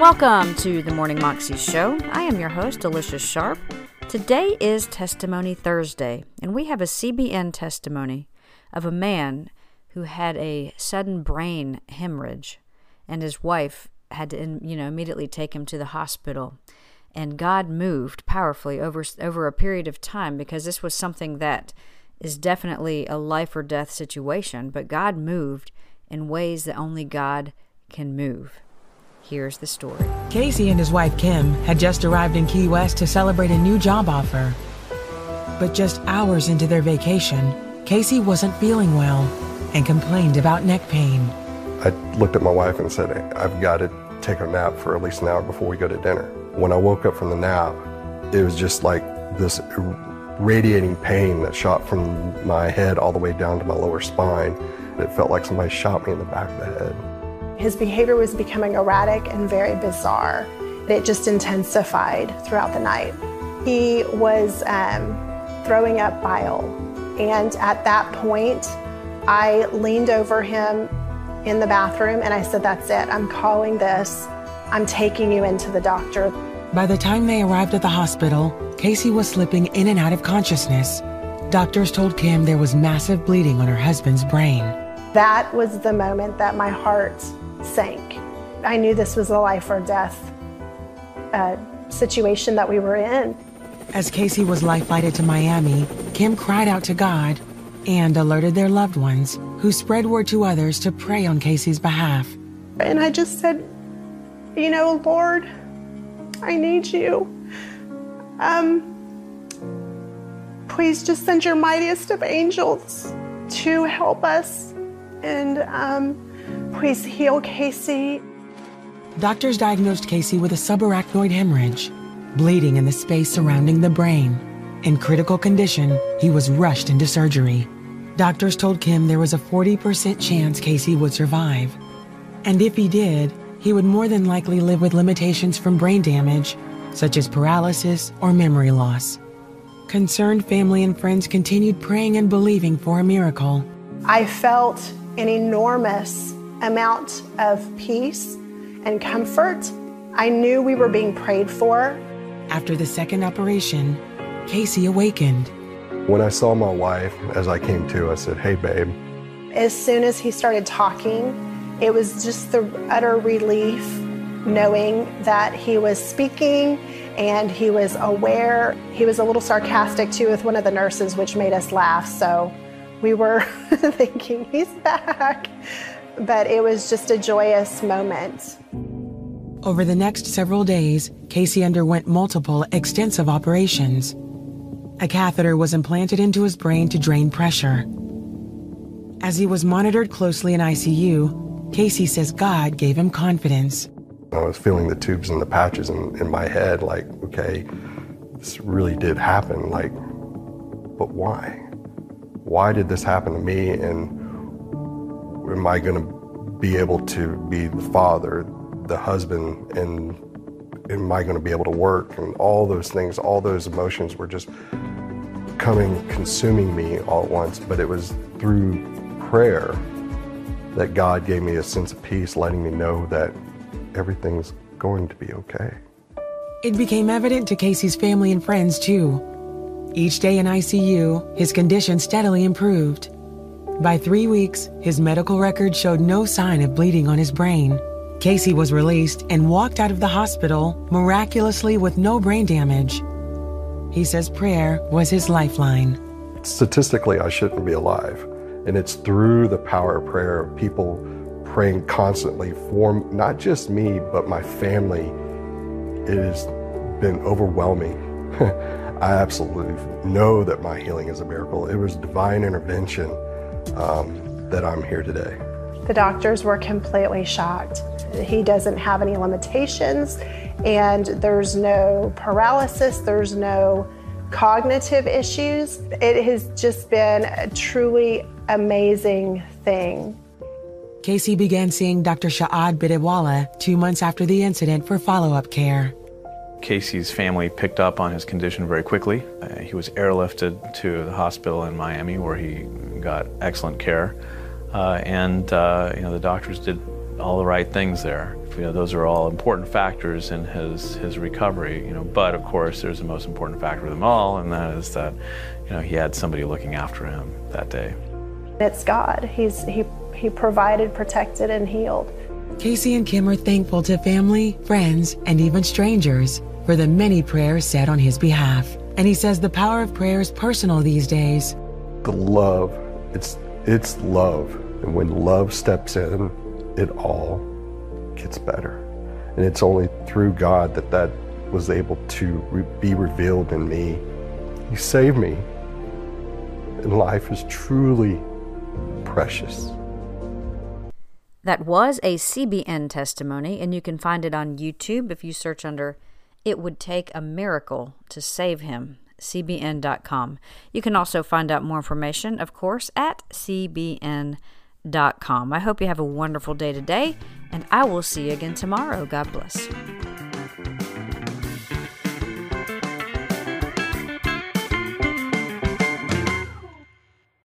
Welcome to the Morning Moxie Show. I am your host, Alicia Sharp. Today is Testimony Thursday, and we have a CBN testimony of a man who had a sudden brain hemorrhage, and his wife had to, you know, immediately take him to the hospital. And God moved powerfully over over a period of time because this was something that is definitely a life or death situation, but God moved in ways that only God can move. Here's the story. Casey and his wife Kim had just arrived in Key West to celebrate a new job offer. But just hours into their vacation, Casey wasn't feeling well and complained about neck pain. I looked at my wife and said, I've got to take a nap for at least an hour before we go to dinner. When I woke up from the nap, it was just like this radiating pain that shot from my head all the way down to my lower spine. It felt like somebody shot me in the back of the head. His behavior was becoming erratic and very bizarre. It just intensified throughout the night. He was um, throwing up bile. And at that point, I leaned over him in the bathroom and I said, That's it. I'm calling this. I'm taking you into the doctor. By the time they arrived at the hospital, Casey was slipping in and out of consciousness. Doctors told Kim there was massive bleeding on her husband's brain. That was the moment that my heart sank. I knew this was a life or death uh, situation that we were in. As Casey was life flighted to Miami, Kim cried out to God and alerted their loved ones, who spread word to others to pray on Casey's behalf. And I just said, You know, Lord, I need you. Um, please just send your mightiest of angels to help us and um, Please heal Casey. Doctors diagnosed Casey with a subarachnoid hemorrhage, bleeding in the space surrounding the brain. In critical condition, he was rushed into surgery. Doctors told Kim there was a 40% chance Casey would survive. And if he did, he would more than likely live with limitations from brain damage, such as paralysis or memory loss. Concerned family and friends continued praying and believing for a miracle. I felt an enormous amount of peace and comfort. I knew we were being prayed for. After the second operation, Casey awakened. When I saw my wife as I came to, I said, Hey, babe. As soon as he started talking, it was just the utter relief knowing that he was speaking and he was aware. He was a little sarcastic too with one of the nurses, which made us laugh. So we were thinking, He's back but it was just a joyous moment. Over the next several days, Casey underwent multiple extensive operations. A catheter was implanted into his brain to drain pressure. As he was monitored closely in ICU, Casey says God gave him confidence. I was feeling the tubes and the patches in, in my head, like, okay, this really did happen. Like, but why? Why did this happen to me? And am I going to be able to be the father, the husband, and am I going to be able to work? And all those things, all those emotions were just coming, consuming me all at once. But it was through prayer that God gave me a sense of peace, letting me know that everything's going to be okay. It became evident to Casey's family and friends, too. Each day in ICU, his condition steadily improved. By three weeks, his medical record showed no sign of bleeding on his brain. Casey was released and walked out of the hospital miraculously with no brain damage. He says prayer was his lifeline. Statistically, I shouldn't be alive. And it's through the power of prayer, people praying constantly for not just me, but my family. It has been overwhelming. I absolutely know that my healing is a miracle. It was divine intervention um, that I'm here today. The doctors were completely shocked. He doesn't have any limitations, and there's no paralysis, there's no cognitive issues. It has just been a truly amazing thing. Casey began seeing Dr. Sha'ad Bidewala two months after the incident for follow up care. Casey's family picked up on his condition very quickly. Uh, he was airlifted to the hospital in Miami where he got excellent care. Uh, and uh, you know the doctors did all the right things there. You know, those are all important factors in his his recovery. You know, but of course, there's the most important factor of them all, and that is that you know he had somebody looking after him that day. It's God. He's he he provided, protected, and healed. Casey and Kim are thankful to family, friends, and even strangers for the many prayers said on his behalf. And he says the power of prayer is personal these days. The love, it's it's love. And when love steps in, it all gets better. And it's only through God that that was able to re- be revealed in me. He saved me. And life is truly precious. That was a CBN testimony, and you can find it on YouTube if you search under It Would Take a Miracle to Save Him, cbn.com. You can also find out more information, of course, at cbn.com. I hope you have a wonderful day today, and I will see you again tomorrow. God bless.